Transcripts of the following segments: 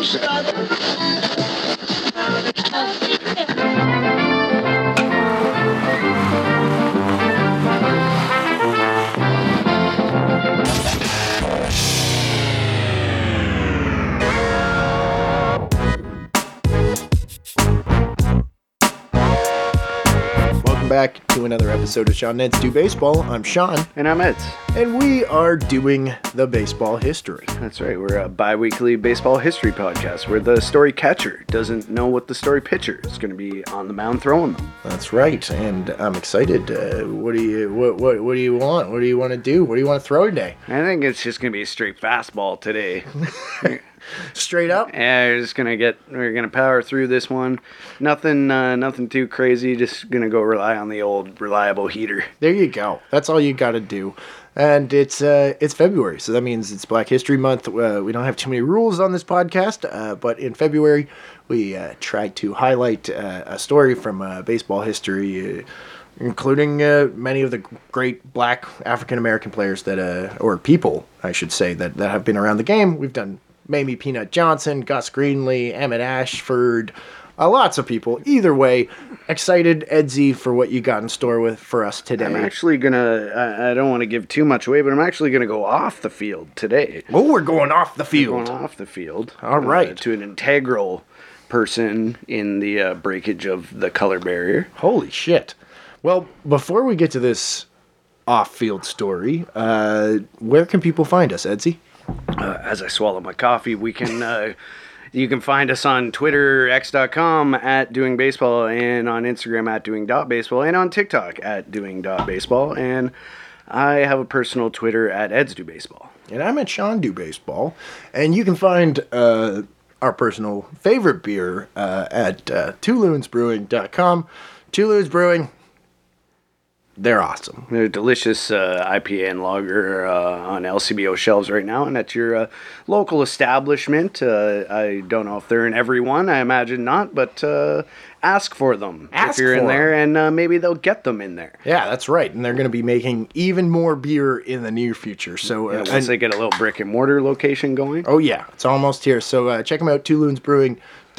Welcome back to another episode of Sean Neds Do Baseball. I'm Sean, And I'm Ed. and we are doing the baseball history. That's right. We're a bi weekly baseball history podcast where the story catcher doesn't know what the story pitcher is going to be on the mound throwing them. That's right, and I'm excited. Uh, what do you what, what what do you want? What do you want to do? What do you want to throw today? I think it's just going to be a straight fastball today. Straight up? yeah, we're just going to get, we're going to power through this one. Nothing, uh, nothing too crazy. Just going to go rely on the old reliable heater. There you go. That's all you got to do. And it's uh, it's February, so that means it's Black History Month. Uh, we don't have too many rules on this podcast, uh, but in February we uh, try to highlight uh, a story from uh, baseball history, uh, including uh, many of the great Black African American players that, uh, or people, I should say, that that have been around the game. We've done Mamie Peanut Johnson, Gus Greenlee, Emmett Ashford. Uh, lots of people. Either way, excited, Edsy, for what you got in store with for us today. I'm actually going to, I I don't want to give too much away, but I'm actually going to go off the field today. Oh, we're going off the field. Going off the field. All right. uh, to an integral person in the uh, breakage of the color barrier. Holy shit. Well, before we get to this off field story, uh, where can people find us, Edsy? Uh, as I swallow my coffee, we can. Uh, You can find us on Twitter, x.com at doing baseball, and on Instagram at doing dot baseball, and on TikTok at doing dot baseball. And I have a personal Twitter at eds do baseball. And I'm at Sean Do Baseball. And you can find uh, our personal favorite beer uh, at uh, TuloonsBrewing.com. Tuloons Brewing, they're awesome. They're a delicious uh, IPA and lager uh, on LCBO shelves right now, and at your uh, local establishment. Uh, I don't know if they're in every one. I imagine not, but uh, ask for them Ask if you're in there, and uh, maybe they'll get them in there. Yeah, that's right. And they're going to be making even more beer in the near future. So, Yeah, once they get a little brick and mortar location going. Oh yeah, it's almost here. So uh, check them out,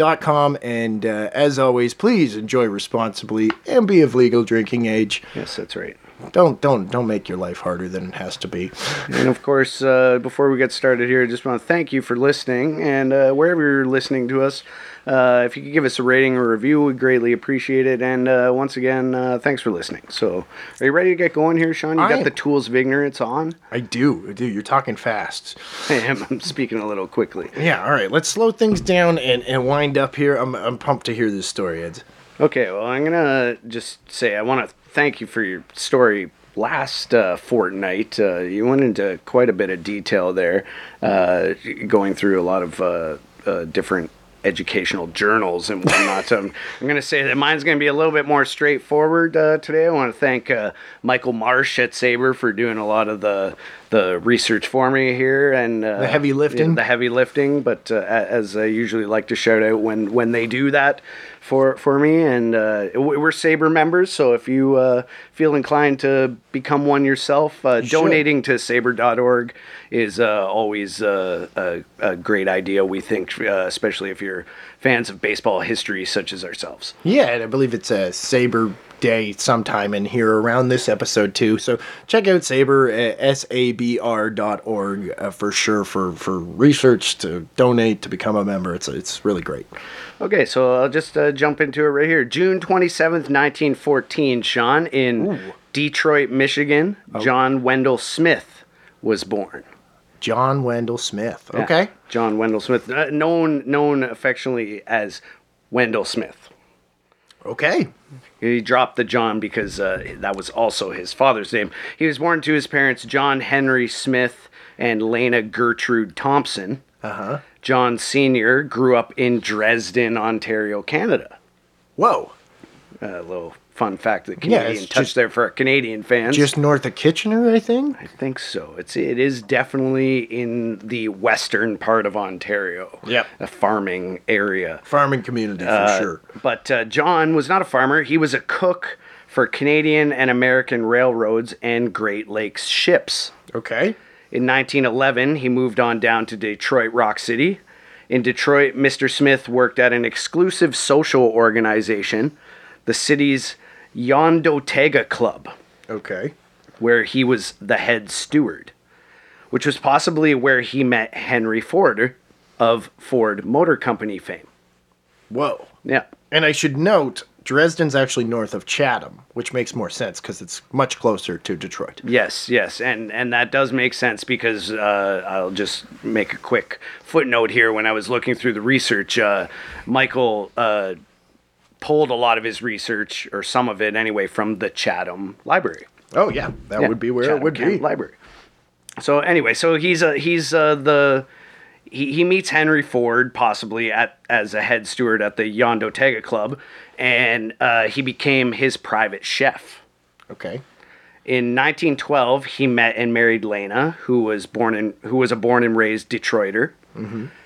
TuloonsBrewing.com. And uh, as always, please enjoy responsibly and be of legal drinking age. Yes, that's right. Don't don't don't make your life harder than it has to be. And of course, uh, before we get started here, I just want to thank you for listening. And uh, wherever you're listening to us, uh, if you could give us a rating or review, we'd greatly appreciate it. And uh, once again, uh, thanks for listening. So, are you ready to get going here, Sean? You I got am. the tools of ignorance on? I do, I do. You're talking fast. I am. I'm speaking a little quickly. Yeah. All right. Let's slow things down and, and wind up here. I'm I'm pumped to hear this story, Ed. Okay, well, I'm gonna just say I want to thank you for your story last uh, fortnight. Uh, you went into quite a bit of detail there, uh, going through a lot of uh, uh, different educational journals and whatnot. um, I'm going to say that mine's going to be a little bit more straightforward uh, today. I want to thank uh, Michael Marsh at SABR for doing a lot of the the research for me here and uh, The heavy lifting? the heavy lifting. But uh, as I usually like to shout out when when they do that for for me, and uh, we're SABR members, so if you uh, feel inclined to become one yourself, uh, should. donating to SABR.org is uh, always uh, a, a great idea. We think, uh, especially if you're fans of baseball history such as ourselves. Yeah, and I believe it's a SABR Day sometime in here around this episode too. So check out SABR uh, s a b r dot org uh, for sure for for research to donate to become a member. It's it's really great. Okay, so I'll just uh, jump into it right here. June 27th, 1914, Sean, in Detroit, Michigan, John Wendell Smith was born. John Wendell Smith. Yeah, Okay. John Wendell Smith, uh, known known affectionately as Wendell Smith. Okay. He dropped the John because uh, that was also his father's name. He was born to his parents John Henry Smith and Lena Gertrude Thompson. Uh huh. John Sr. grew up in Dresden, Ontario, Canada. Whoa. A little fun fact that Yeah, Canadian it's touch just- there for Canadian fans. Just north of Kitchener, I think. I think so. It's it is definitely in the western part of Ontario. Yep. a farming area. Farming community for Uh, sure. But uh, John was not a farmer. He was a cook for Canadian and American railroads and Great Lakes ships. Okay. In 1911, he moved on down to Detroit Rock City. In Detroit, Mr. Smith worked at an exclusive social organization, the city's Yondotega Club, Okay. where he was the head steward, which was possibly where he met Henry Ford of Ford Motor Company fame. Whoa. Yeah. And I should note, Dresden's actually north of Chatham, which makes more sense because it's much closer to Detroit. Yes, yes, and and that does make sense because uh, I'll just make a quick footnote here. When I was looking through the research, uh, Michael uh, pulled a lot of his research, or some of it anyway, from the Chatham Library. Oh yeah, that Yeah, would be where Chatham it would be. Library. So anyway, so he's uh, he's uh, the he, he meets Henry Ford possibly at as a head steward at the Yondotega Club, and uh, he became his private chef. Okay. In 1912, he met and married Lena, who was born in who was a born and raised Detroiter,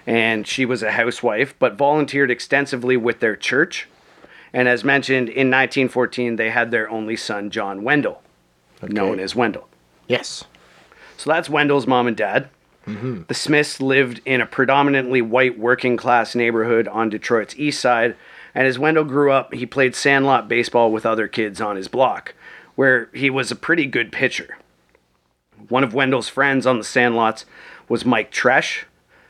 and she was a housewife, but volunteered extensively with their church. And as mentioned, in 1914, they had their only son, John Wendell, known as Wendell. Yes. So that's Wendell's mom and dad. Mm-hmm. The Smiths lived in a predominantly white working class neighborhood on Detroit's east side, and as Wendell grew up, he played sandlot baseball with other kids on his block, where he was a pretty good pitcher. One of Wendell's friends on the sandlots was Mike Tresh.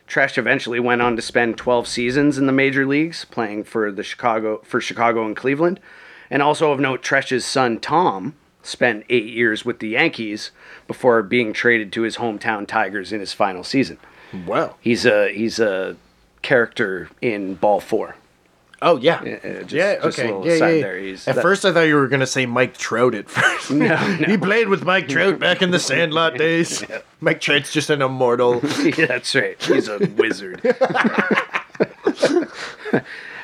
Tresh eventually went on to spend 12 seasons in the major leagues, playing for the Chicago for Chicago and Cleveland. And also of note, Tresh's son Tom spent eight years with the Yankees before being traded to his hometown Tigers in his final season. Wow. He's a he's a character in Ball Four. Oh yeah. uh, just- yeah. just Okay. yeah, yeah. there, At that- first, I thought you were gonna say Mike Trout at first. No, he played with Mike Trout back in the Sandlot days. Mike Trout's just an immortal. yeah, that's right. He's a wizard.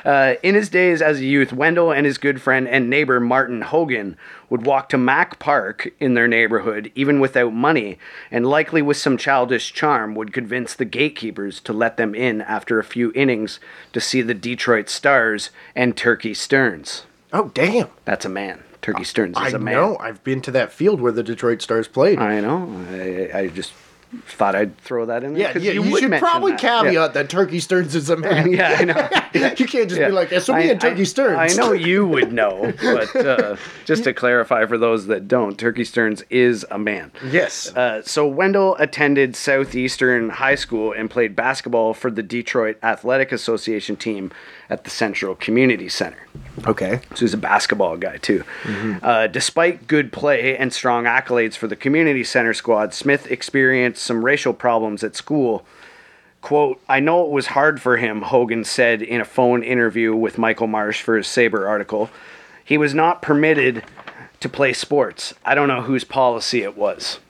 Uh, in his days as a youth, Wendell and his good friend and neighbor Martin Hogan would walk to Mack Park in their neighborhood, even without money, and likely with some childish charm, would convince the gatekeepers to let them in after a few innings to see the Detroit Stars and Turkey Stearnes. Oh damn! That's a man. Turkey Stearnes is a man. I know. I've been to that field where the Detroit Stars played. I know. I, I just thought I'd throw that in there. yeah, yeah. You, would should probably that. caveat Yeah. that Turkey Stearnes is a man. Yeah, I know. you can't just Yeah. be like, so me I- and Turkey Stearnes. I know you would know, but uh, just to clarify for those that don't, Turkey Stearnes is a man. Yes. Uh, so Wendell attended Southeastern High School and played basketball for the Detroit Athletic Association team at the Central Community Center. okay. So he's a basketball guy too. Uh, despite good play and strong accolades for the community center squad, Smith experienced some racial problems at school. Quote, I know it was hard for him, Hogan said in a phone interview with Michael Marsh for his SABR article. He was not permitted to play sports. I don't know whose policy it was.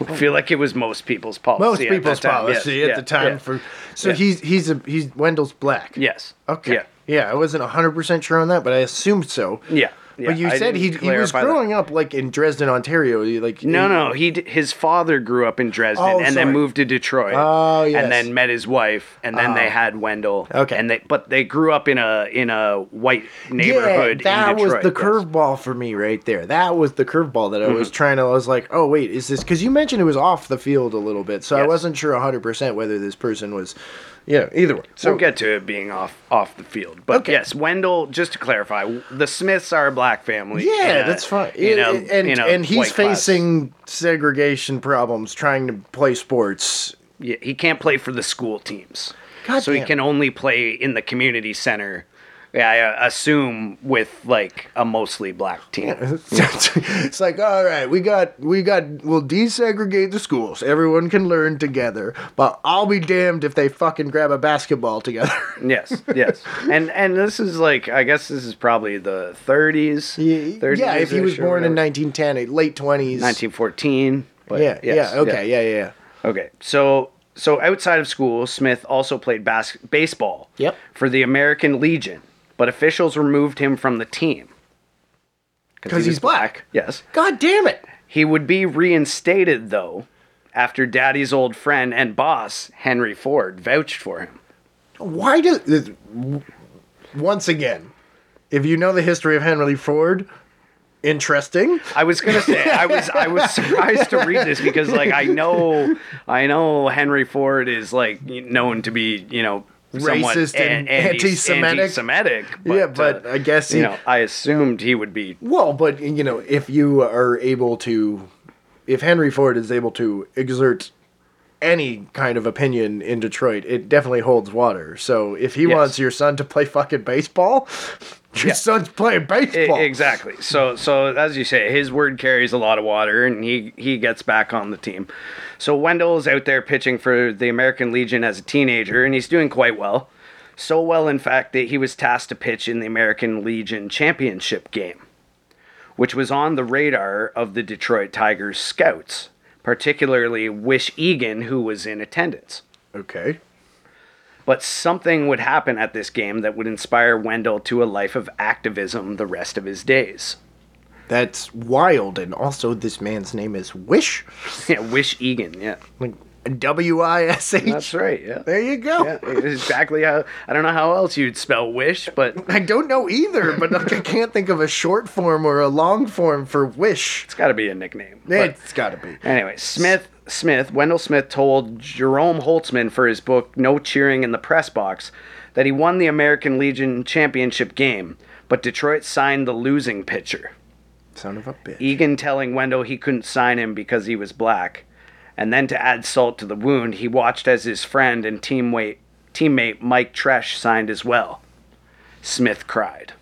I feel like it was most people's policy. Most people's policy Yes, at yeah, the time yeah. for. So Yeah. he's he's a he's Wendell's black. Yes. Okay. Yeah. Yeah, I wasn't hundred percent sure on that, but I assumed so. Yeah. Yeah. But you I said he, he was clarify that. growing up like in Dresden, Ontario. Like No, he- no, he d- his father grew up in Dresden Oh, and then moved to Detroit. Oh, yes. And then met his wife, and then they Oh. had Wendell. Okay. And they, but they grew up in a in a white neighborhood. Yeah, that was the yes. curveball for me right there. That was the curveball that I was mm-hmm. trying to. I was like, oh wait, is this because you mentioned it was off the field a little bit, so I wasn't sure hundred percent whether this person was. Yeah, either way. So we'll get to it being off off the field, but Okay. yes, Wendell. Just to clarify, the Smiths are a black family. Yeah, a- that's fine. You know, and and he's class. facing segregation problems trying to play sports. Yeah, he can't play for the school teams, God so he can only play in the community center. Yeah, I uh, assume with like a mostly black team. it's like, all right, we got, we got, we'll desegregate the schools. Everyone can learn together, but I'll be damned if they fucking grab a basketball together. Yes, yes, and and this is like I guess this is probably the 30s. 30s yeah, if he was or born in 1910, late 20s. 1914. But yeah, yes, yeah, okay, yeah, yeah, yeah. Okay, so so outside of school, Smith also played bas- baseball. Yep. For the American Legion, but officials removed him from the team. 'Cause he he's was black. Yes. God damn it! He would be reinstated though, after Daddy's old friend and boss Henry Ford vouched for him. Why does once again, if you know the history of Henry Ford, Interesting. I was gonna say I was I was surprised to read this because like I know I know Henry Ford is like known to be you know Racist and anti- anti-Semitic. anti-Semitic, Yeah, but uh, I guess he- you know I assumed he would be Well, but you know, if you are able to, if Henry Ford is able to exert any kind of opinion in Detroit, it definitely holds water. So if he Yes. wants your son to play fucking baseball, your Yeah. son's playing baseball. exactly. So so as you say, his word carries a lot of water, and he he gets back on the team. So Wendell is out there pitching for the American Legion as a teenager, and he's doing quite well. So well, in fact, that he was tasked to pitch in the American Legion championship game, which was on the radar of the Detroit Tigers scouts, particularly Wish Egan, who was in attendance. Okay. But something would happen at this game that would inspire Wendell to a life of activism the rest of his days. That's wild. And also, this man's name is Wish. Yeah, Wish Egan. Yeah, Like W I S H. that's right. Yeah, There you go. yeah, exactly how. I don't know how else you'd spell Wish, but I don't know either, but I can't think of a short form or a long form for Wish. it's got to be a nickname. It's got to be. anyway, Smith. Smith, Wendell Smith told Jerome Holtzman for his book No Cheering in the Press Box that he won the American Legion championship game, but Detroit signed the losing pitcher. Son of a bitch. Egan telling Wendell he couldn't sign him because he was black. And then to add salt to the wound, he watched as his friend and teammate, teammate Mike Tresh signed as well. Smith cried.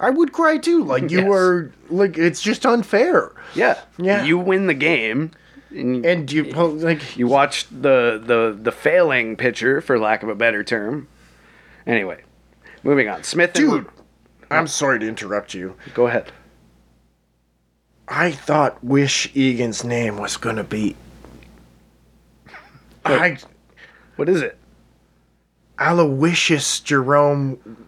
I would cry too. Like you Yes. were like it's just unfair. Yeah. Yeah. You win the game. And And you like you watched the, the, the failing pitcher, for lack of a better term. Anyway, moving on. Smith and dude. I'm sorry to interrupt you. Go ahead. I thought Wish Egan's name was gonna be I What is it? Aloysius Jerome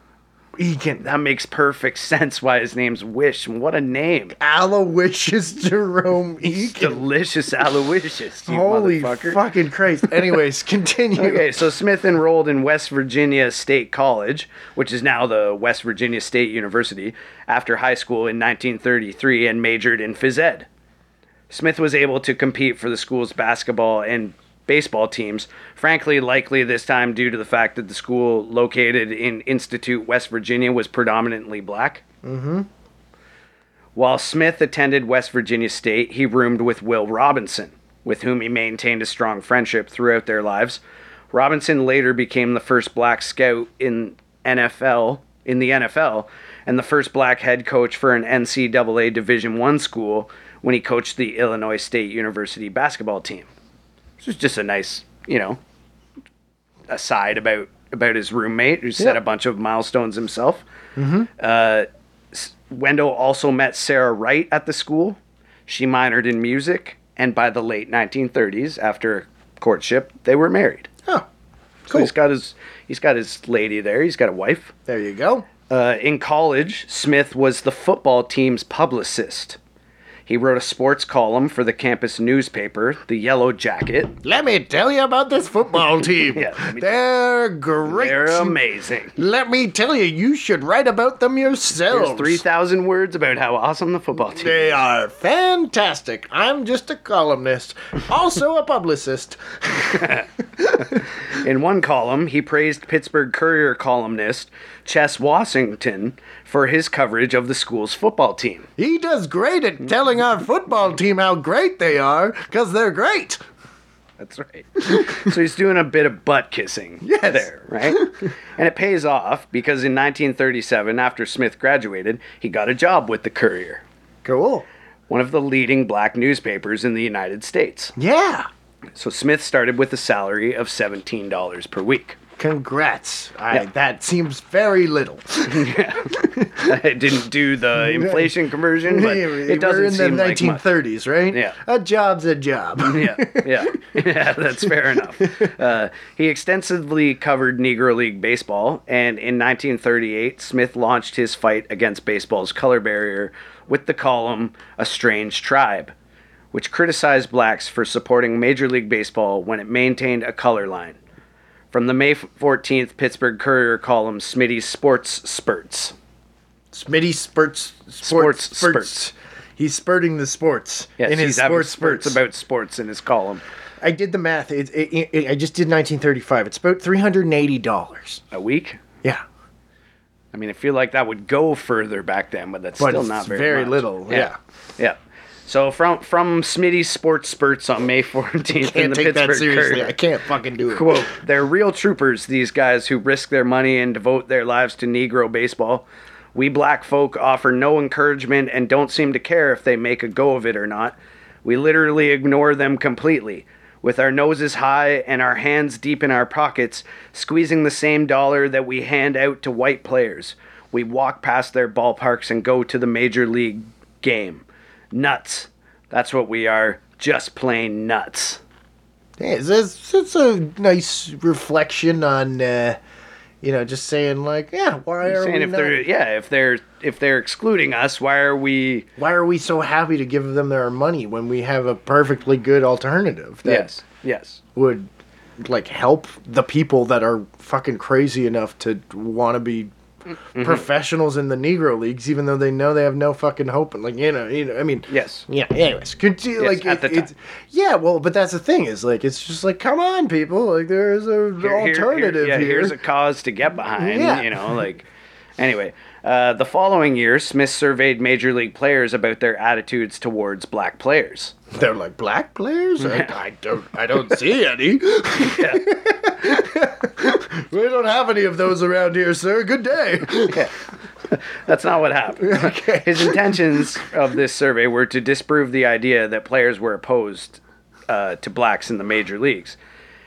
Egan. That makes perfect sense why his name's Wish. What a name. Aloysius Jerome Egan. Delicious Aloysius, you Holy motherfucker. fucking Christ. Anyways, continue. Okay, so Smith enrolled in West Virginia State College, which is now the West Virginia State University, after high school in 1933 and majored in phys ed. Smith was able to compete for the school's basketball and baseball teams, frankly, likely this time due to the fact that the school located in Institute, West Virginia, was predominantly black. Mm-hmm. While Smith attended West Virginia State, he roomed with Will Robinson, with whom he maintained a strong friendship throughout their lives. Robinson later became the first black scout in NFL in the NFL and the first black head coach for an NCAA Division One school when he coached the Illinois State University basketball team. This was just a nice, you know, aside about about his roommate who set a bunch of milestones himself. Uh, Wendell also met Sarah Wright at the school. She minored in music, and by the late 1930s, after courtship, they were married. Oh, So cool. he's got his he's got his lady there. He's got a wife. There you go. Uh, in college, Smith was the football team's publicist. He wrote a sports column for the campus newspaper, the Yellow Jacket. Let me tell you about this football team. Yeah, They're great. They're amazing. Let me tell you, you should write about them yourselves. There's 3,000 words about how awesome the football team They are fantastic. I'm just a columnist, also a publicist. In one column, he praised Pittsburgh Courier columnist Ches Washington for his coverage of the school's football team. He does great at telling our football team how great they are, because they're great. That's right. so he's doing a bit of butt kissing Yes. there, right? And it pays off because in 1937, after Smith graduated, he got a job with the Courier, Cool. one of the leading black newspapers in the United States. Yeah. So Smith started with a salary of $17 per week. Congrats. I, Yeah. That seems very little. yeah. I didn't do the inflation conversion, but it doesn't We're in seem the like much. 1930s, right? Yeah. A job's a job. yeah, yeah, yeah. That's fair enough. Uh, he extensively covered Negro League baseball, and in 1938, Smith launched his fight against baseball's color barrier with the column "A Strange Tribe," which criticized blacks for supporting Major League Baseball when it maintained a color line. From the May 14th Pittsburgh Courier column, Smitty's Sports Spurts. Smitty spurts, Sports sports, spurts. He's spurting the sports Yes, in his he's sports spurts spurts. about sports in his column. I did the math. It, it, it, I just did 1935. It's about three hundred and eighty dollars. A week? Yeah, I mean, I feel like that would go further back then, but that's But still not very, very much. little, yeah. yeah. So from from Smitty's sports spurts on May 14th in can't the take Pittsburgh that seriously. Courier. I can't fucking do it. Quote, they're real troopers, these guys who risk their money and devote their lives to Negro baseball. We black folk offer no encouragement and don't seem to care if they make a go of it or not. We literally ignore them completely. With our noses high and our hands deep in our pockets, squeezing the same dollar that we hand out to white players. We walk past their ballparks and go to the major league game. Nuts. That's what we are. Just plain nuts. Yeah, it's, it's, it's a nice reflection on, uh, you know, just saying like, yeah, why are saying we if not, they're yeah if they're if they're excluding us why are we why are we so happy to give them their money when we have a perfectly good alternative that yes yes would like help the people that are fucking crazy enough to want to be Mm-hmm. professionals in the Negro leagues, even though they know they have no fucking hope. And like, you know, you know, I mean, yes Yeah. Anyways, continue. like at the it's yeah. Well, but that's the thing is like it's just like come on, people. Like there is a Here- here- alternative here- yeah, here. here's a cause to get behind Yeah. you know like anyway uh, the following year smith surveyed major league players about their attitudes towards black players They're like black players. I, I don't. I don't see any. we don't have any of those around here, sir. Good day. That's not what happened. Okay. His intentions of this survey were to disprove the idea that players were opposed uh, to blacks in the major leagues.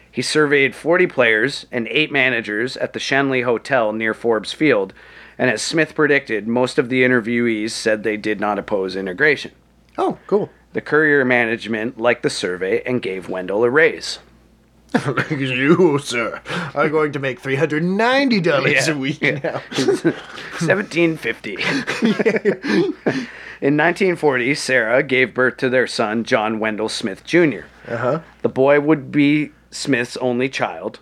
He surveyed 40 players and eight managers at the Schenley Hotel near Forbes Field, and as Smith predicted, most of the interviewees said they did not oppose integration. oh, cool. The Courier management liked the survey and gave Wendell a raise. you, sir, are going to make three hundred ninety dollars Yeah, a week yeah. now. 1750. In 1940, Sarah gave birth to their son, John Wendell Smith Jr. Uh huh. The boy would be Smith's only child.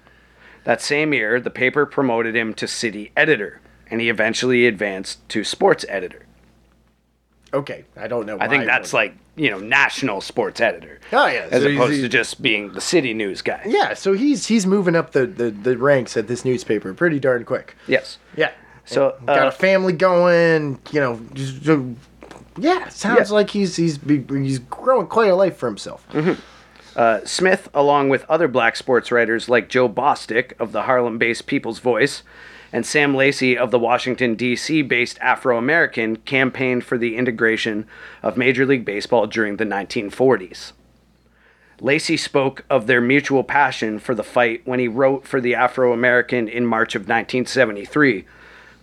That same year, the paper promoted him to city editor, and he eventually advanced to sports editor. Okay, I don't know. I think that's like, you know, national sports editor. Oh yeah, As so opposed to just being the city news guy. Yeah, so he's he's moving up the, the, the ranks at this newspaper pretty darn quick. Yes. Yeah. So, got uh, a family going, you know. Just, uh, yeah, sounds Yeah. like he's he's he's growing quite a life for himself. Uh, Smith, along with other black sports writers like Joe Bostic of the Harlem based People's Voice and Sam Lacy of the Washington, D.C. based Afro American, campaigned for the integration of Major League Baseball during the 1940s. Lacy spoke of their mutual passion for the fight when he wrote for the Afro American in March of 1973.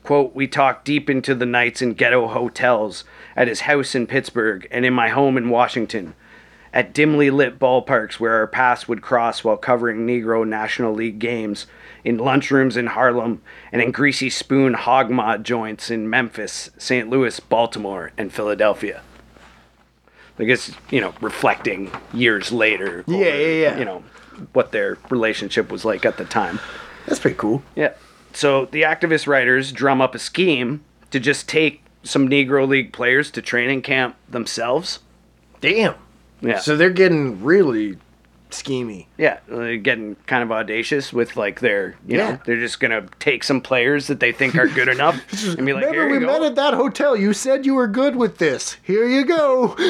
Quote, We talked deep into the nights in ghetto hotels, at his house in Pittsburgh, and in my home in Washington at dimly lit ballparks where our paths would cross while covering Negro National League games, in lunchrooms in Harlem, and in greasy spoon hog mod joints in Memphis, St. Louis, Baltimore, and Philadelphia. I guess, you know, reflecting years later. Yeah, yeah, yeah. You know, what their relationship was like at the time. That's pretty cool. Yeah. So the activist writers drum up a scheme to just take some Negro League players to training camp themselves. Damn. Yeah. So they're getting really schemy. Yeah, they're getting kind of audacious with like their, you Yeah. know, they're just gonna take some players that they think are good enough and be like, Remember, here we met at that hotel. You said you were good with this. Here you go.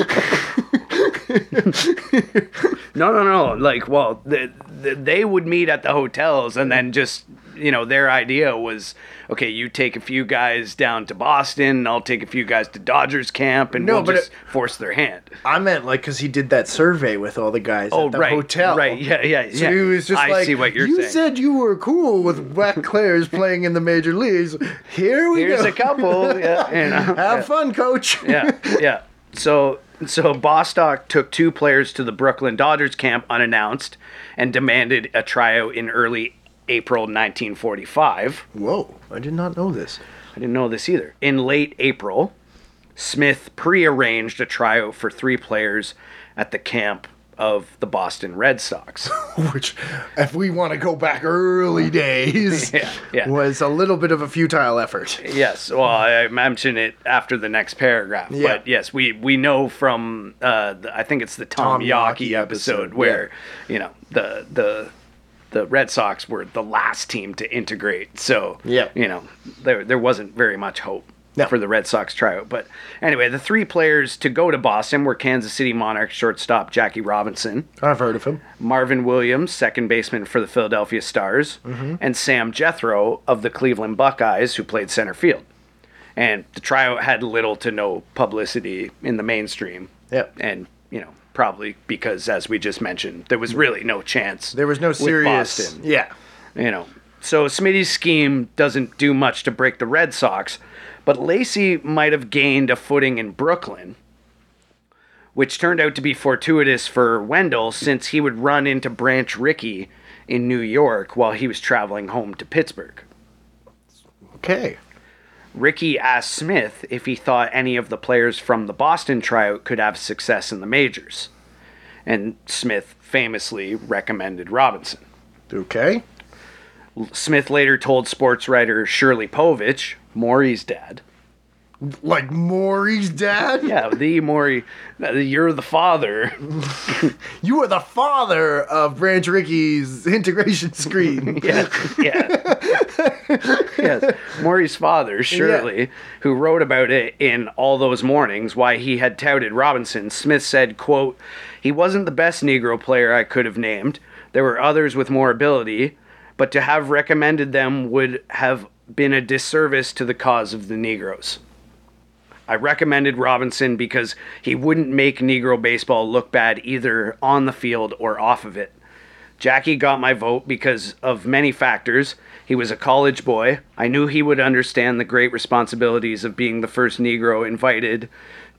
No, no, no. Like, well, the, the, they would meet at the hotels and then just, you know, their idea was, okay, you take a few guys down to Boston, and I'll take a few guys to Dodgers camp, and No, we'll but just it- force their hand. I meant like because he did that survey with all the guys Oh, at the right, hotel. right, yeah, yeah, So yeah. he was just I like, see what you're you saying." said you were cool with black players playing in the major leagues. Here we Here's go. a couple. Yeah, you know, Have yeah. fun, coach. yeah, yeah. So so Bostic took two players to the Brooklyn Dodgers camp unannounced and demanded a tryout in early April 1945. Whoa, I did not know this. I didn't know this either. In late April, Smith prearranged a tryout for three players at the camp of the Boston Red Sox. Which, if we want to go back early days, Yeah, yeah. was a little bit of a futile effort. yes, well, I mention it after the next paragraph, Yeah. but yes, we we know from uh, the, I think it's the Tom, Tom Yawkey Yawkey episode episode, where you know the the the Red Sox were the last team to integrate, so Yeah. you know there there wasn't very much hope. No. For the Red Sox tryout. But anyway, the three players to go to Boston were Kansas City Monarchs shortstop Jackie Robinson, I've heard of him. Marvin Williams, second baseman for the Philadelphia Stars, mm-hmm. and Sam Jethroe of the Cleveland Buckeyes, who played center field. And the tryout had little to no publicity in the mainstream. Yep. And, you know, probably because, as we just mentioned, there was really no chance. There was no serious. Boston Yeah. you know. So Smitty's scheme doesn't do much to break the Red Sox, but Lacy might have gained a footing in Brooklyn, which turned out to be fortuitous for Wendell since he would run into Branch Rickey in New York while he was traveling home to Pittsburgh. Okay. Rickey asked Smith if he thought any of the players from the Boston tryout could have success in the majors. And Smith famously recommended Robinson. Okay. Smith later told sports writer Shirley Povich, Maury's dad. Like Maury's dad? Yeah, the Maury, you're the father. You are the father of Branch Rickey's integration screen. yeah, yeah. yes, Maury's father, Shirley, who wrote about it in All Those Mornings, why he had touted Robinson. Smith said, quote, He wasn't the best Negro player I could have named. There were others with more ability, but to have recommended them would have been a disservice to the cause of the Negroes. I recommended Robinson because he wouldn't make Negro baseball look bad either on the field or off of it. Jackie got my vote because of many factors. He was a college boy. I knew he would understand the great responsibilities of being the first Negro invited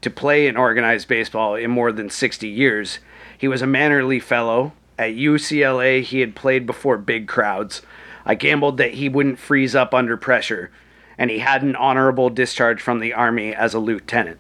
to play in organized baseball in more than 60 years. He was a mannerly fellow. At UCLA, he had played before big crowds. I gambled that he wouldn't freeze up under pressure, and he had an honorable discharge from the Army as a lieutenant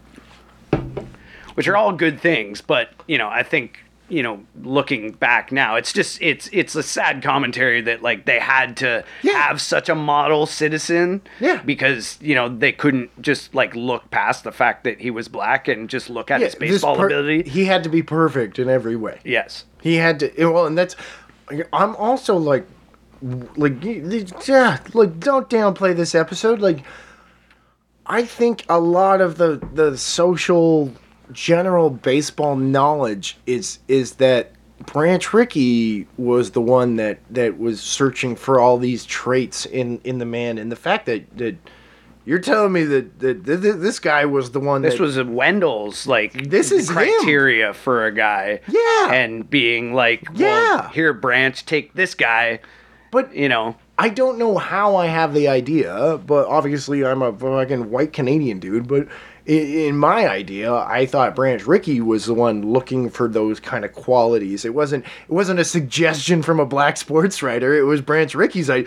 which are all good things but you know i think you know looking back now it's just it's it's a sad commentary that like they had to Yeah. have such a model citizen Yeah. because you know they couldn't just like look past the fact that he was black and just look at his this baseball per- ability He had to be perfect in every way. yes He had to. Well, and that's. I'm also like, like, yeah, like, don't downplay this episode. Like, I think a lot of the the social general baseball knowledge is is that Branch Rickey was the one that that was searching for all these traits in in the man, and the fact that that you're telling me that that, that this guy was the one this that was Wendell's like This is him. criteria for a guy Yeah. and being like well, Yeah. here branch take this guy but you know I don't know how I have the idea, but obviously I'm a fucking white Canadian dude. But in, my idea, I thought Branch Rickey was the one looking for those kind of qualities. It wasn't. It wasn't a suggestion from a black sports writer. It was Branch Rickey's. I.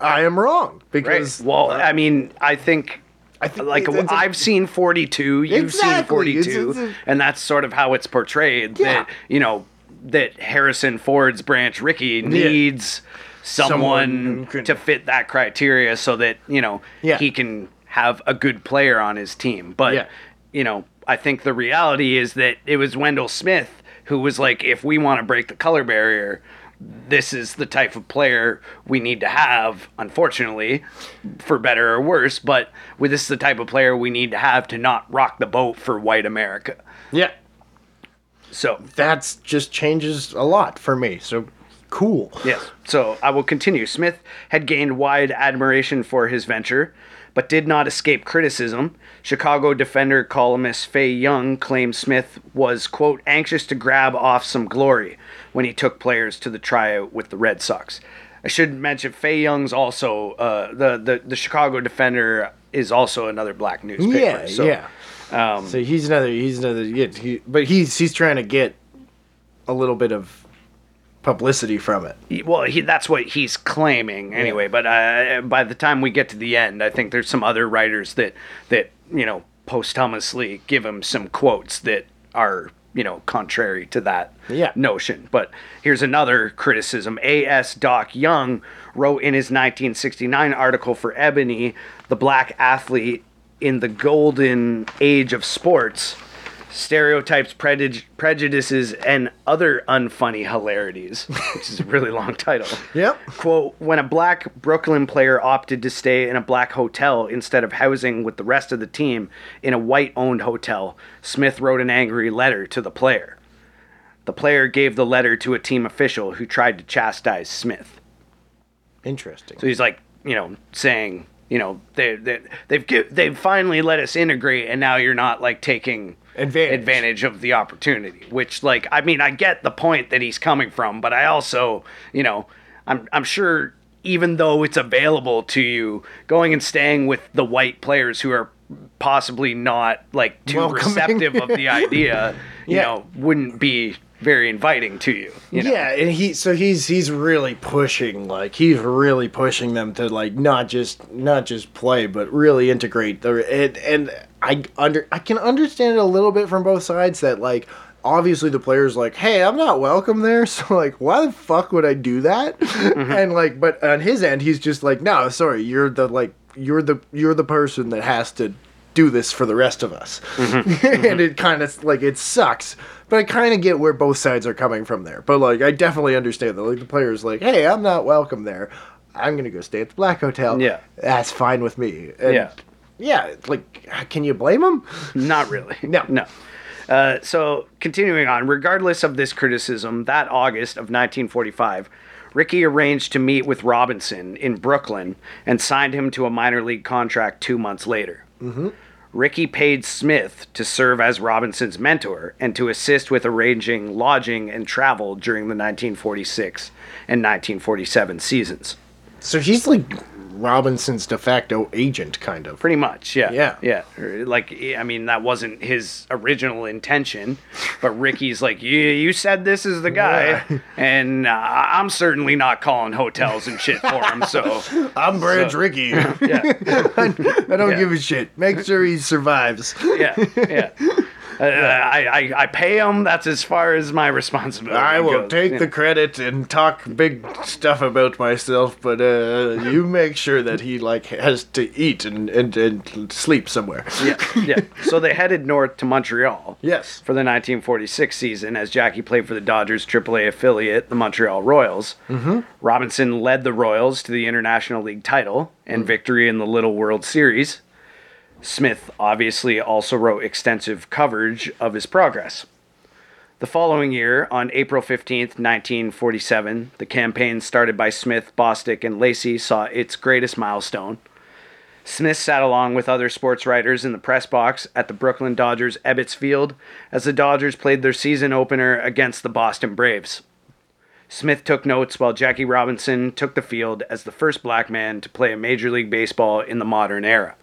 I am wrong Right. because Well, uh, I mean, I think. I think like it's- it's I've seen 42, you've seen Exactly. It's- 42, it's and that's sort of how it's portrayed. Yeah. That you know that Harrison Ford's Branch Rickey needs Someone someone, to fit that criteria so that you know Yeah. he can have a good player on his team. But Yeah. you know, I think the reality is that it was Wendell Smith who was like, if we want to break the color barrier. This is the type of player we need to have, unfortunately, for better or worse. But this is the type of player we need to have to not rock the boat for white America. yeah, So that's just changes a lot for me. So cool. Yes. So I will continue. Smith had gained wide admiration for his venture, but did not escape criticism. Chicago Defender columnist Fay Young claimed Smith was, quote, anxious to grab off some glory when he took players to the tryout with the Red Sox. I should mention Fay Young's also, uh, the, the, the Chicago Defender is also another black newspaper. Yeah, so, yeah. Um, So he's another. He's another. Yeah, he, but he's he's trying to get a little bit of publicity from it. He- well, he, that's what he's claiming anyway. But uh, by the time we get to the end, I think there's some other writers that that you know posthumously give him some quotes that are you know, contrary to that Yeah. notion. But here's another criticism. A.S. Doc Young wrote in his 1969 article for Ebony, The Black Athlete in the Golden Age of Sports, Stereotypes, Prejud- Prejudices, and Other Unfunny Hilarities, which is a really long title. Yep. Quote, when a black Brooklyn player opted to stay in a black hotel instead of housing with the rest of the team in a white owned hotel, Smith wrote an angry letter to the player. The player gave the letter to a team official who tried to chastise Smith. Interesting. So he's like, you know, saying, you know, they, they they've they've finally let us integrate, and now you're not like taking Advantage. advantage of the opportunity. Which, like, I mean, I get the point that he's coming from, but I also, you know, I'm I'm sure even though it's available to you, going and staying with the white players who are possibly not like too Welcoming. receptive of the idea, you Yeah. know, wouldn't be very inviting to you. you know? Yeah, and he so he's he's really pushing like he's really pushing them to like not just not just play but really integrate the and, and I under I can understand it a little bit from both sides that like obviously the player's like hey I'm not welcome there so like why the fuck would I do that mm-hmm. and like but on his end he's just like no sorry you're the like you're the you're the person that has to do this for the rest of us and it kind of like it sucks but i kind of get where both sides are coming from there but like i definitely understand that like the player's like hey i'm not welcome there i'm gonna go stay at the black hotel Yeah. that's fine with me and Yeah. yeah like can you blame him Not really. No. No. Uh, so, continuing on, regardless of this criticism, that August of 1945, Rickey arranged to meet with Robinson in Brooklyn and signed him to a minor league contract two months later. Mm-hmm. Rickey paid Smith to serve as Robinson's mentor and to assist with arranging lodging and travel during the 1946 and 1947 seasons. so he's like robinson's de facto agent kind of Pretty much, yeah. Yeah. Yeah. Like, I mean, that wasn't his original intention, but Rickey's like, you, you said this is the guy, and uh, I'm certainly not calling hotels and shit for him, so. i'm branch So- rickey Yeah. i don't Yeah. give a shit make sure he survives Yeah. Yeah. Uh, I, I, I pay him. That's as far as my responsibility. I will goes. take the credit and talk big stuff about myself, but uh, you make sure that he like has to eat and, and, and sleep somewhere. Yeah. Yeah. So they headed north to Montreal. Yes. for the 1946 season as Jackie played for the Dodgers AAA affiliate, the Montreal Royals. Mm-hmm. Robinson led the Royals to the International League title and victory in the Little World Series. Smith obviously also wrote extensive coverage of his progress. The following year, on April 15th, 1947, the campaign started by Smith, Bostic, and Lacy saw its greatest milestone. Smith sat along with other sports writers in the press box at the Brooklyn Dodgers Ebbets Field as the Dodgers played their season opener against the Boston Braves. Smith took notes while Jackie Robinson took the field as the first black man to play a Major League Baseball in the modern era.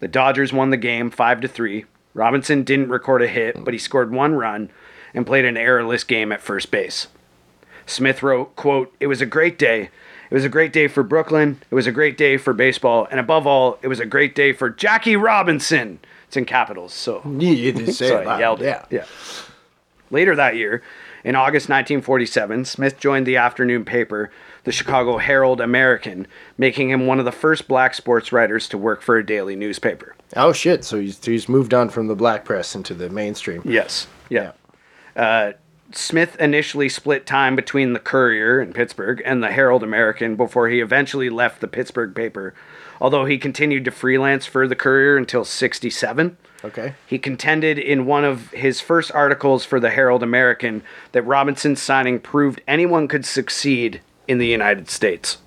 The Dodgers won the game 5 to 3. Robinson didn't record a hit, but he scored one run and played an errorless game at first base. Smith wrote, quote, It was a great day. It was a great day for Brooklyn. It was a great day for baseball. And above all, it was a great day for Jackie Robinson. It's in capitals, so, You, didn't say so it I yelled yeah. it. Yeah. Later that year, in August 1947, Smith joined the afternoon paper, the Chicago Herald American, making him one of the first black sports writers to work for a daily newspaper. Oh shit! So he's he's moved on from the black press into the mainstream. Yes. Yeah. Uh, Smith initially split time between the Courier in Pittsburgh and the Herald American before he eventually left the Pittsburgh paper, although he continued to freelance for the Courier until 67. Okay. He contended in one of his first articles for the Herald American that Robinson's signing proved anyone could succeed in the United States.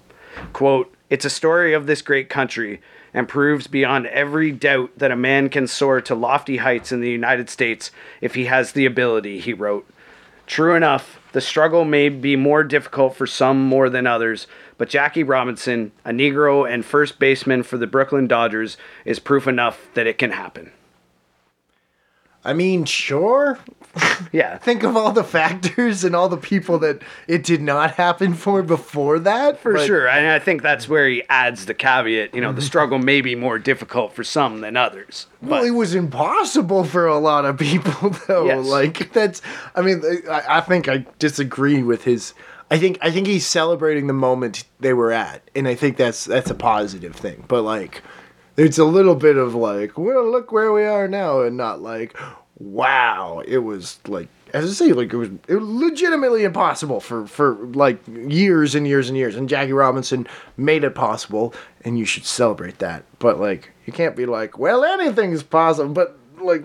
Quote, It's a story of this great country and proves beyond every doubt that a man can soar to lofty heights in the United States if he has the ability, he wrote. True enough, the struggle may be more difficult for some more than others, but Jackie Robinson, a Negro and first baseman for the Brooklyn Dodgers, is proof enough that it can happen. I mean, sure. Yeah. Think of all the factors and all the people that it did not happen for before that. For but- sure. And I think that's where he adds the caveat, you know, Mm-hmm. the struggle may be more difficult for some than others. Well, it was impossible for a lot of people, though. Yes. Like that's, I mean, I, I think I disagree with his. I think I think he's celebrating the moment they were at, and I think that's that's a positive thing. But like, it's a little bit of like, well, look where we are now, and not like, wow, it was like. As I say, like it was, it was legitimately impossible for for like years and years and years, and Jackie Robinson made it possible, and you should celebrate that. But like, you can't be like, well, anything's possible, but like,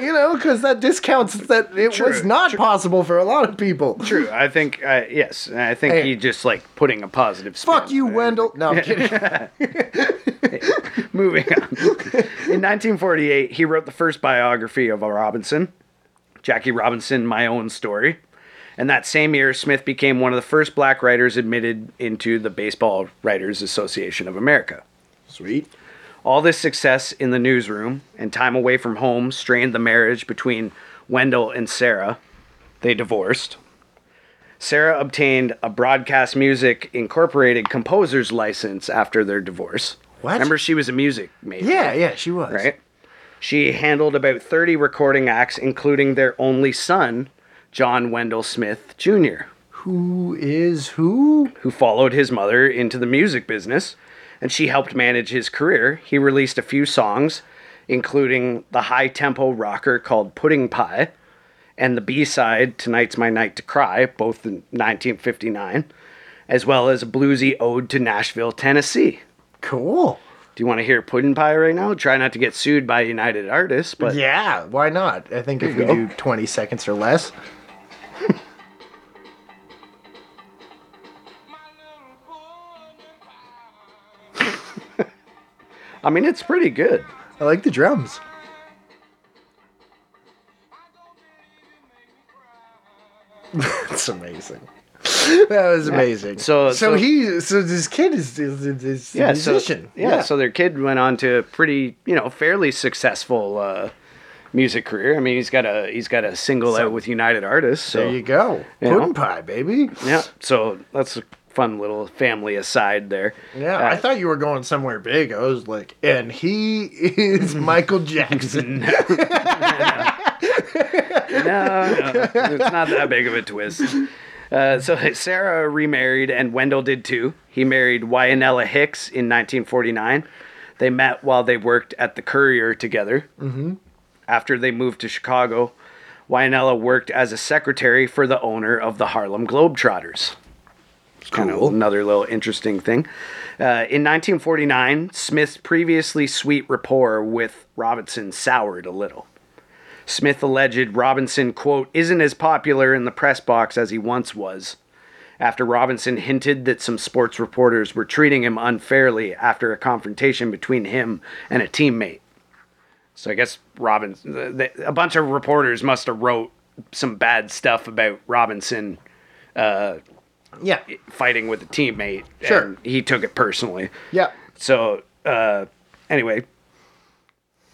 you know, because that discounts that it True, was not possible for a lot of people. True. I think, uh, yes. I think Hey. he just like putting a positive spin. Fuck you. Wendell. No, I'm kidding. Moving on. In 1948, he wrote the first biography of a Robinson, Jackie Robinson, My Own Story. And that same year, Smith became one of the first black writers admitted into the Baseball Writers Association of America. Sweet. All this success in the newsroom and time away from home strained the marriage between Wendell and Sarah. They divorced. Sarah obtained a Broadcast Music Incorporated composer's license after their divorce. What? Remember, she was a music major. Yeah, yeah, she was. Right? She handled about 30 recording acts, including their only son, John Wendell Smith Jr., Who is who? who followed his mother into the music business, and she helped manage his career. He released a few songs, including the high tempo rocker called Pudding Pie and the B side, Tonight's My Night to Cry, both in 1959, as well as a bluesy ode to Nashville, Tennessee. Cool. Do you want to hear Pudding Pie right now? Try not to get sued by United Artists, but Yeah, why not? I think if we go. do 20 seconds or less. I mean, it's pretty good. I like the drums. That's amazing. That was amazing. So- so so- he, so this kid is, is, is, is a so- musician. yeah, so their kid went on to a pretty, you know, fairly successful uh, music career. I mean, he's got a he's got a single out with United Artists. So there you go. You Pudding know? pie, baby. yeah, so that's a fun little family aside there. Yeah, Uh, I thought you were going somewhere big. I was like, and he is Michael Jackson. no, no, it's not that big of a twist. Uh, so Sarah remarried, and Wendell did too. He married Wyonella Hicks in 1949. They met while they worked at the Courier together. Mm-hmm. After they moved to Chicago, Wyonella worked as a secretary for the owner of the Harlem Globetrotters. Kind of Cool. another little interesting thing. Uh, in 1949, Smith's previously sweet rapport with Robinson soured a little. Smith alleged Robinson, quote, isn't as popular in the press box as he once was, after Robinson hinted that some sports reporters were treating him unfairly after a confrontation between him and a teammate. So I guess Robinson, a bunch of reporters must have wrote some bad stuff about Robinson yeah, fighting with a teammate. Sure. and he took it personally. yeah. So, uh, anyway,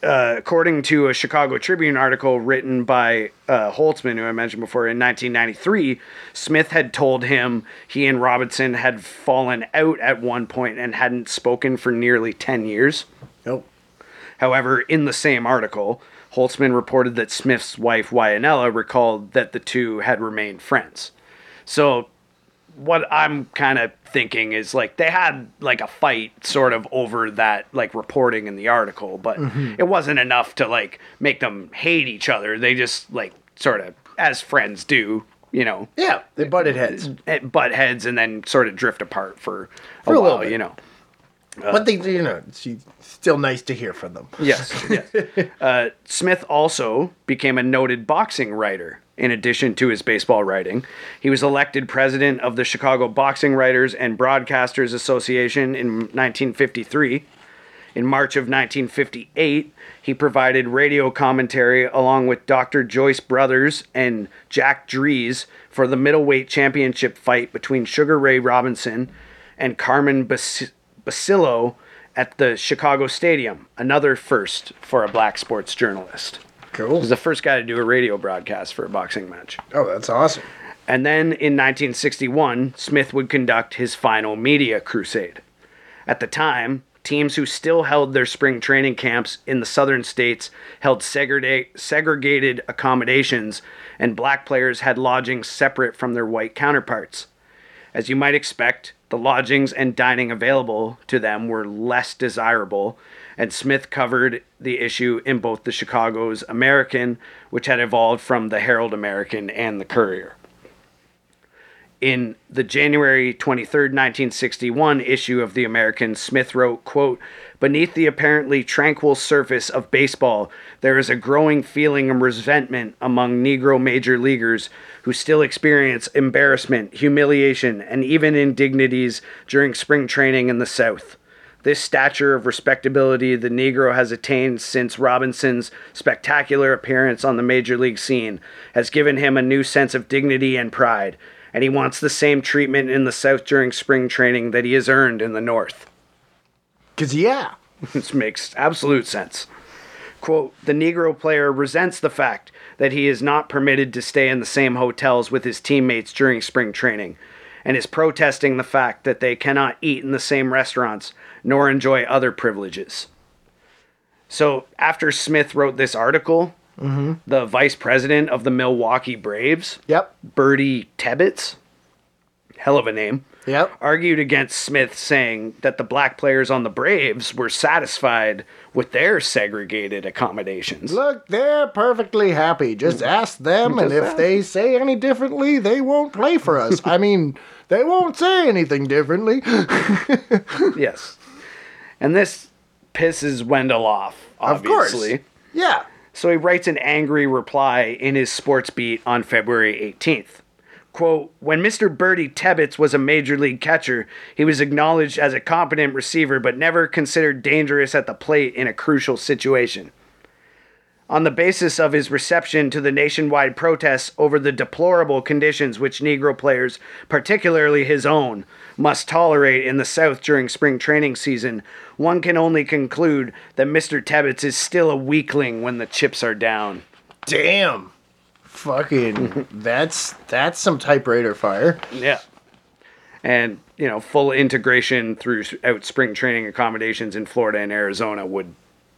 uh, according to a Chicago Tribune article written by uh, Holtzman, who I mentioned before, in 1993, Smith had told him he and Robinson had fallen out at one point and hadn't spoken for nearly 10 years. Nope. However, in the same article, Holtzman reported that Smith's wife, Wyonella, recalled that the two had remained friends. So, what I'm kind of thinking is like they had like a fight sort of over that like reporting in the article, but it wasn't enough to like make them hate each other. They just like sort of as friends do, you know, Yeah, they butted heads. eh, butt heads and then sort of drift apart for a, For a little while, bit. you know. But they, you know, it's still nice to hear from them. Yes, yes. uh, Smith also became a noted boxing writer in addition to his baseball writing. He was elected president of the Chicago Boxing Writers and Broadcasters Association in 1953. In March of 1958, he provided radio commentary along with Dr. Joyce Brothers and Jack Drees for the middleweight championship fight between Sugar Ray Robinson and Carmen Bas- Basilio at the Chicago Stadium, another first for a black sports journalist. Cool. He was the first guy to do a radio broadcast for a boxing match. Oh, that's awesome. And then in 1961, Smith would conduct his final media crusade. At the time, teams who still held their spring training camps in the southern states held segrega- segregated accommodations, and black players had lodgings separate from their white counterparts. As you might expect, the lodgings and dining available to them were less desirable, and Smith covered the issue in both the Chicago's American, which had evolved from the Herald American and the Courier. In the January 23rd, 1961 issue of the American, Smith wrote, quote, Beneath the apparently tranquil surface of baseball, there is a growing feeling of resentment among Negro major leaguers who still experience embarrassment, humiliation, and even indignities during spring training in the South. This stature of respectability the Negro has attained since Robinson's spectacular appearance on the major league scene has given him a new sense of dignity and pride, and he wants the same treatment in the South during spring training that he has earned in the North. Cause yeah, This makes absolute sense. Quote, the Negro player resents the fact that he is not permitted to stay in the same hotels with his teammates during spring training, and is protesting the fact that they cannot eat in the same restaurants nor enjoy other privileges. So, after Smith wrote this article, mm-hmm. the vice president of the Milwaukee Braves, yep, Birdie Tebbetts, hell of a name, yep. argued against Smith, saying that the black players on the Braves were satisfied with their segregated accommodations. Look, they're perfectly happy. Just mm. ask them, and if ask. they say any differently, they won't play for us. I mean, they won't say anything differently. yes. And this pisses Wendell off, Of course. obviously. yeah. So he writes an angry reply in his sports beat on February 18th. Quote, when Mr. Birdie Tebbetts was a major league catcher, he was acknowledged as a competent receiver but never considered dangerous at the plate in a crucial situation. On the basis of his reception to the nationwide protests over the deplorable conditions which Negro players, particularly his own, must tolerate in the South during spring training season, one can only conclude that Mr. Tebbetts is still a weakling when the chips are down. Damn. Fucking. that's that's some typewriter fire. Yeah. And, you know, full integration throughout spring training accommodations in Florida and Arizona would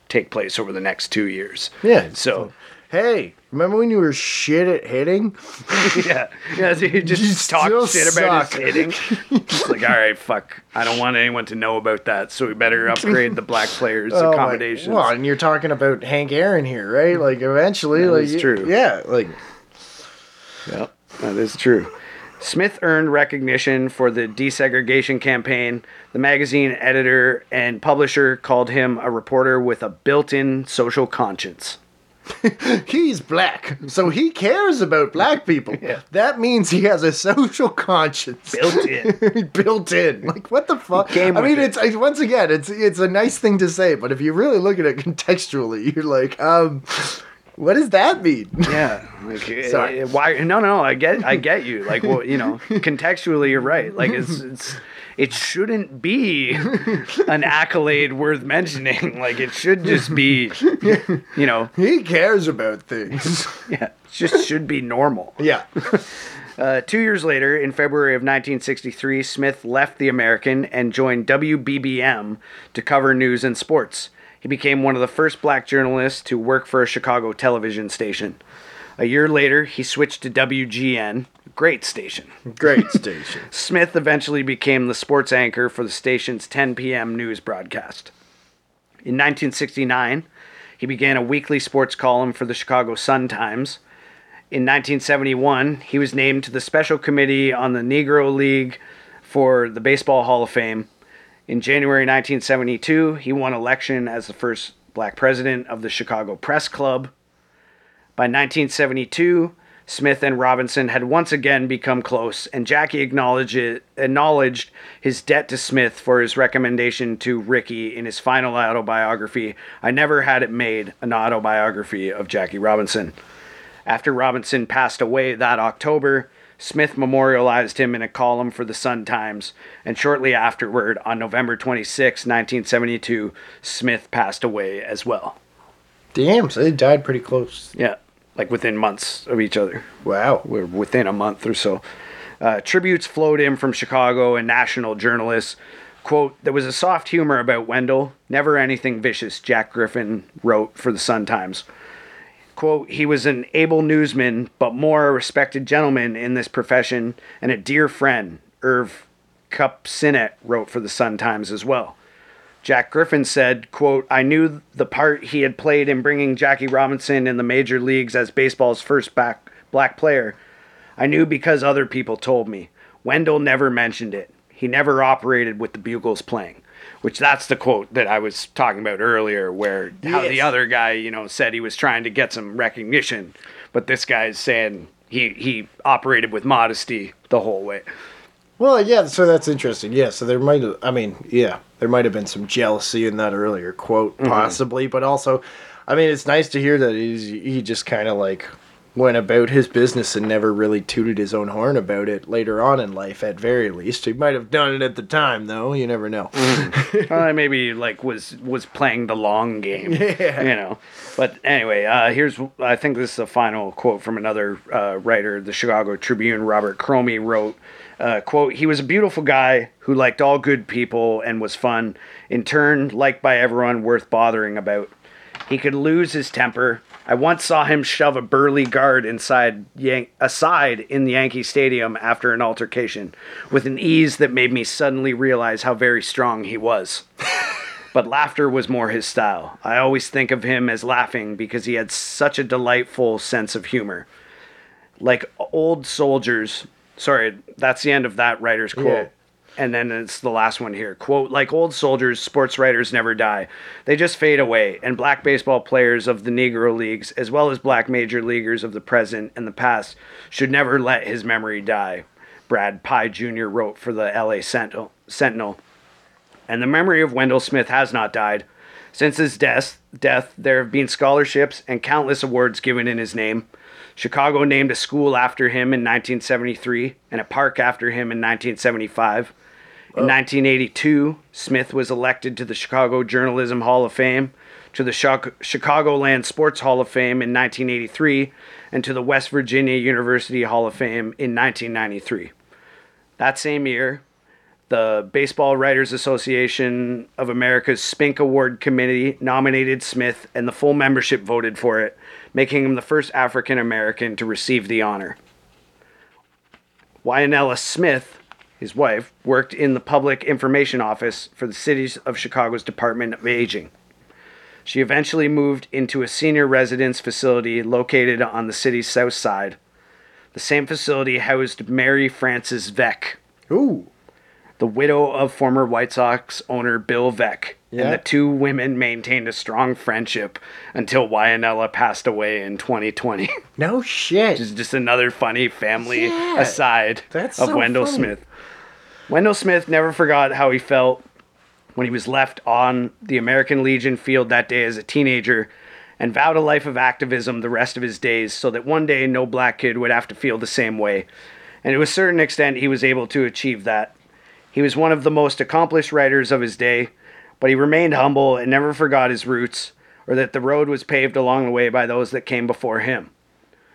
take place over the next two years. Yeah. So, Hey, remember when you were shit at hitting? yeah. Yeah, so you just You talk shit about suck. his hitting. It's like, all right, fuck. I don't want anyone to know about that, so we better upgrade the black players' Oh my- accommodations. Well, and you're talking about Hank Aaron here, right? Like eventually, That like is true. Yeah, like yeah, that is true. Smith earned recognition for the desegregation campaign. The magazine editor and publisher called him a reporter with a built in social conscience. he's black, so he cares about black people. Yeah. That means he has a social conscience. Built in. built in. Like what the fuck? I mean, it. it's once again, it's it's a nice thing to say, but if you really look at it contextually, you're like, um, what does that mean? Yeah. Like, eh, Sorry. eh, why? No, no, I get, I get you. Like, well, you know, contextually, you're right. Like, it's, it's, it shouldn't be an accolade worth mentioning. Like, it should just be, you know, he cares about things. yeah, it just should be normal. yeah. Uh, two years later, in February of 1963, Smith left the American and joined WBBM to cover news and sports. He became one of the first black journalists to work for a Chicago television station. A year later, he switched to WGN, great station. Great station. Smith eventually became the sports anchor for the station's 10 p.m. news broadcast. In 1969, he began a weekly sports column for the Chicago Sun-Times. In 1971, he was named to the special committee on the Negro League for the Baseball Hall of Fame. In January 1972, he won election as the first black president of the Chicago Press Club. By 1972, Smith and Robinson had once again become close, and Jackie acknowledged, acknowledged his debt to Smith for his recommendation to Rickey in his final autobiography, I Never Had It Made, an autobiography of Jackie Robinson. After Robinson passed away that October, Smith memorialized him in a column for the Sun Times, and shortly afterward, on November 26, 1972, Smith passed away as well. Damn, so they died pretty close. Yeah, like within months of each other. Wow. We're within a month or so. Uh, tributes flowed in from Chicago and national journalists. Quote, there was a soft humor about Wendell, never anything vicious, Jack Griffin wrote for the Sun Times. Quote, he was an able newsman, but more a respected gentleman in this profession and a dear friend, Irv Kupcinet wrote for the Sun Times as well. Jack Griffin said, quote, I knew the part he had played in bringing Jackie Robinson in the major leagues as baseball's first back, black player. I knew because other people told me. Wendell never mentioned it. He never operated with the Bugles playing. Which that's the quote that I was talking about earlier, where how the other guy, you know, said he was trying to get some recognition, but this guy's saying he he operated with modesty the whole way. Well, yeah, so that's interesting. Yeah, so there might have, I mean, yeah, there might have been some jealousy in that earlier quote, possibly, but also, I mean, it's nice to hear that he's, he just kind of like went about his business and never really tooted his own horn about it later on in life, at very least. He might have done it at the time, though. You never know. uh, maybe like was was playing the long game. Yeah. You know. But anyway, uh, here's I think this is a final quote from another uh, writer, the Chicago Tribune, Robert Cromie wrote. Uh, quote, he was a beautiful guy who liked all good people and was fun, in turn, liked by everyone worth bothering about. He could lose his temper. I once saw him shove a burly guard inside Yan- aside in the Yankee Stadium after an altercation, with an ease that made me suddenly realize how very strong he was. but laughter was more his style. I always think of him as laughing because he had such a delightful sense of humor. Like old soldiers, sorry, that's the end of that writer's quote. Yeah. And then it's the last one here. Quote, like old soldiers, sports writers never die. They just fade away. And black baseball players of the Negro Leagues, as well as black major leaguers of the present and the past, should never let his memory die. Brad Pye Jr. wrote for the LA Sentinel. Sentinel. And the memory of Wendell Smith has not died. Since his death, death, there have been scholarships and countless awards given in his name. Chicago named a school after him in 1973 and a park after him in 1975. In 1982, Smith was elected to the Chicago Journalism Hall of Fame, to the Chic- Chicagoland Sports Hall of Fame in 1983, and to the West Virginia University Hall of Fame in 1993. That same year, the Baseball Writers Association of America's Spink Award Committee nominated Smith, and the full membership voted for it, making him the first African American to receive the honor. Wyonella Smith, his wife, worked in the Public Information Office for the Cities of Chicago's Department of Aging. She eventually moved into a senior residence facility located on the city's south side. The same facility housed Mary Frances Veeck, Ooh. the widow of former White Sox owner Bill Veeck. Yeah. And the two women maintained a strong friendship until Wyonella passed away in 2020. No shit. It's just another funny family Yeah. aside That's of so Wendell funny. Smith. Wendell Smith never forgot how he felt when he was left on the American Legion field that day as a teenager and vowed a life of activism the rest of his days so that one day no black kid would have to feel the same way. And to a certain extent, he was able to achieve that. He was one of the most accomplished writers of his day, but he remained humble and never forgot his roots or that the road was paved along the way by those that came before him.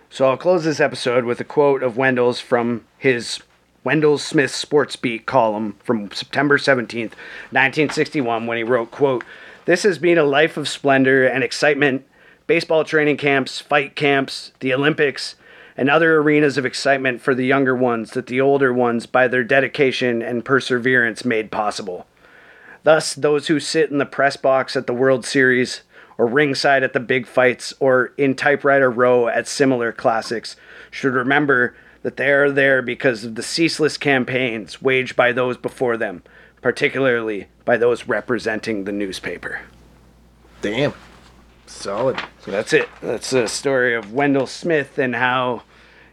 So I'll close this episode with a quote of Wendell's from his Wendell Smith Sports Beat column from September 17th, 1961 when he wrote, quote, "This has been a life of splendor and excitement, baseball training camps, fight camps, the Olympics, and other arenas of excitement for the younger ones that the older ones by their dedication and perseverance made possible. Thus, those who sit in the press box at the World Series, or ringside at the big fights, or in typewriter row at similar classics, should remember that they are there because of the ceaseless campaigns waged by those before them, particularly by those representing the newspaper. Damn. Solid. So that's it. That's the story of Wendell Smith and how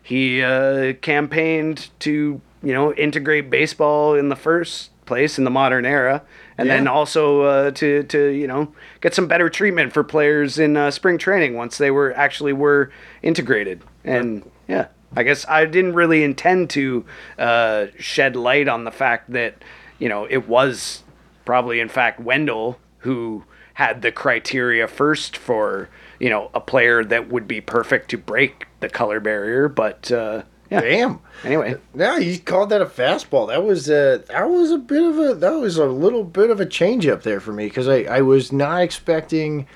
he uh, campaigned to, you know, integrate baseball in the first place in the modern era, and then also uh, to to you know get some better treatment for players in uh, spring training once they were actually were integrated. And yeah, I guess I didn't really intend to uh, shed light on the fact that you know it was probably in fact Wendell who had the criteria first for you know a player that would be perfect to break the color barrier. But uh, yeah, Damn. anyway, Yeah, you called that a fastball. That was uh, that was a bit of a that was a little bit of a change up there for me because I I was not expecting.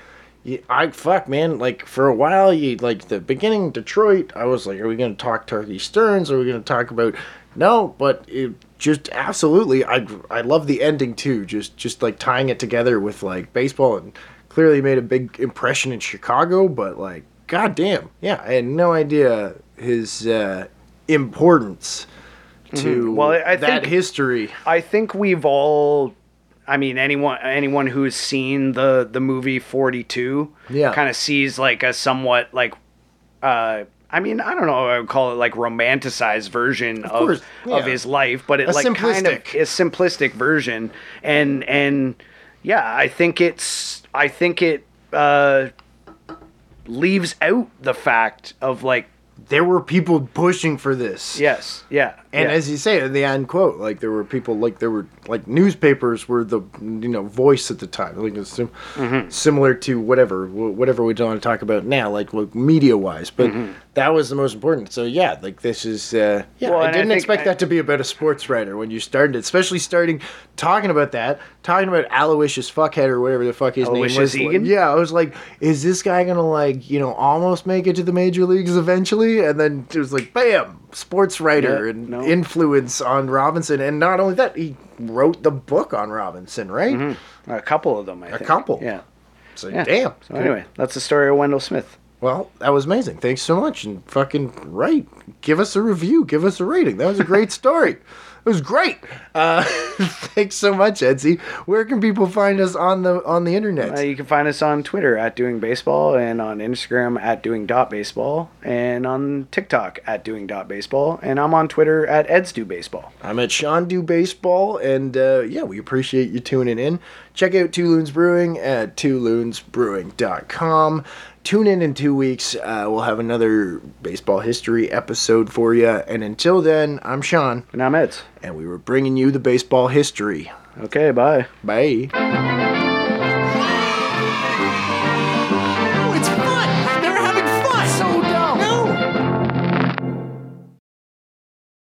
I fuck man, like for a while, you like the beginning Detroit. I was like, are we gonna talk Turkey Stearnes? Are we gonna talk about? No, but it just absolutely. I I love the ending too. Just just like tying it together with like baseball and clearly made a big impression in Chicago. But like, goddamn, yeah, I had no idea his uh, importance to Mm-hmm. Well, I that think- history. I think we've all. I mean, anyone anyone who's seen the the movie Forty Two, Yeah. kind of sees like a somewhat like, uh, I mean, I don't know, I would call it like romanticized version of of, yeah. his life, but it A like kind of a simplistic version, and and yeah, I think it's I think it uh, leaves out the fact of like There were people pushing for this. yes, yeah, And yeah. as you say in the end quote, like there were people like there were like newspapers were the you know voice at the time, like sim- Mm-hmm. similar to whatever whatever we don't want to talk about now, like media wise. But that was the most important. So yeah, like this is uh, yeah. Mm-hmm. Well, I didn't think expect I- that to be about a sports writer when you started, especially starting talking about that, talking about Aloysius Fuckhead or whatever the fuck his Aloysius name was. Egan? yeah, I was like, is this guy gonna like you know almost make it to the major leagues eventually? And then it was like, bam, sports writer Yeah, and no. influence on Robinson, and not only that, he wrote the book on Robinson, right? Mm-hmm. a couple of them. I A think. A couple. yeah. So yeah. damn. So anyway, that's the story of Wendell Smith. Well, that was amazing. Thanks so much, and fucking right. Give us a review. Give us a rating. That was a great story. It was great. Uh, thanks so much, Edsy. Where can people find us on the on the internet? Uh, you can find us on Twitter at Doing Baseball and on Instagram at Doing Dot Baseball and on TikTok at Doing Dot Baseball and I'm on Twitter at Eds Do Baseball. I'm at Sean Do Baseball, and uh, yeah, we appreciate you tuning in. Check out Two Loons Brewing at twoloonsbrewing.com. Tune in in two weeks. Uh, we'll have another baseball history episode for you. And until then, I'm Sean, And I'm Eds. and we were bringing you the baseball history. Okay, bye. Bye.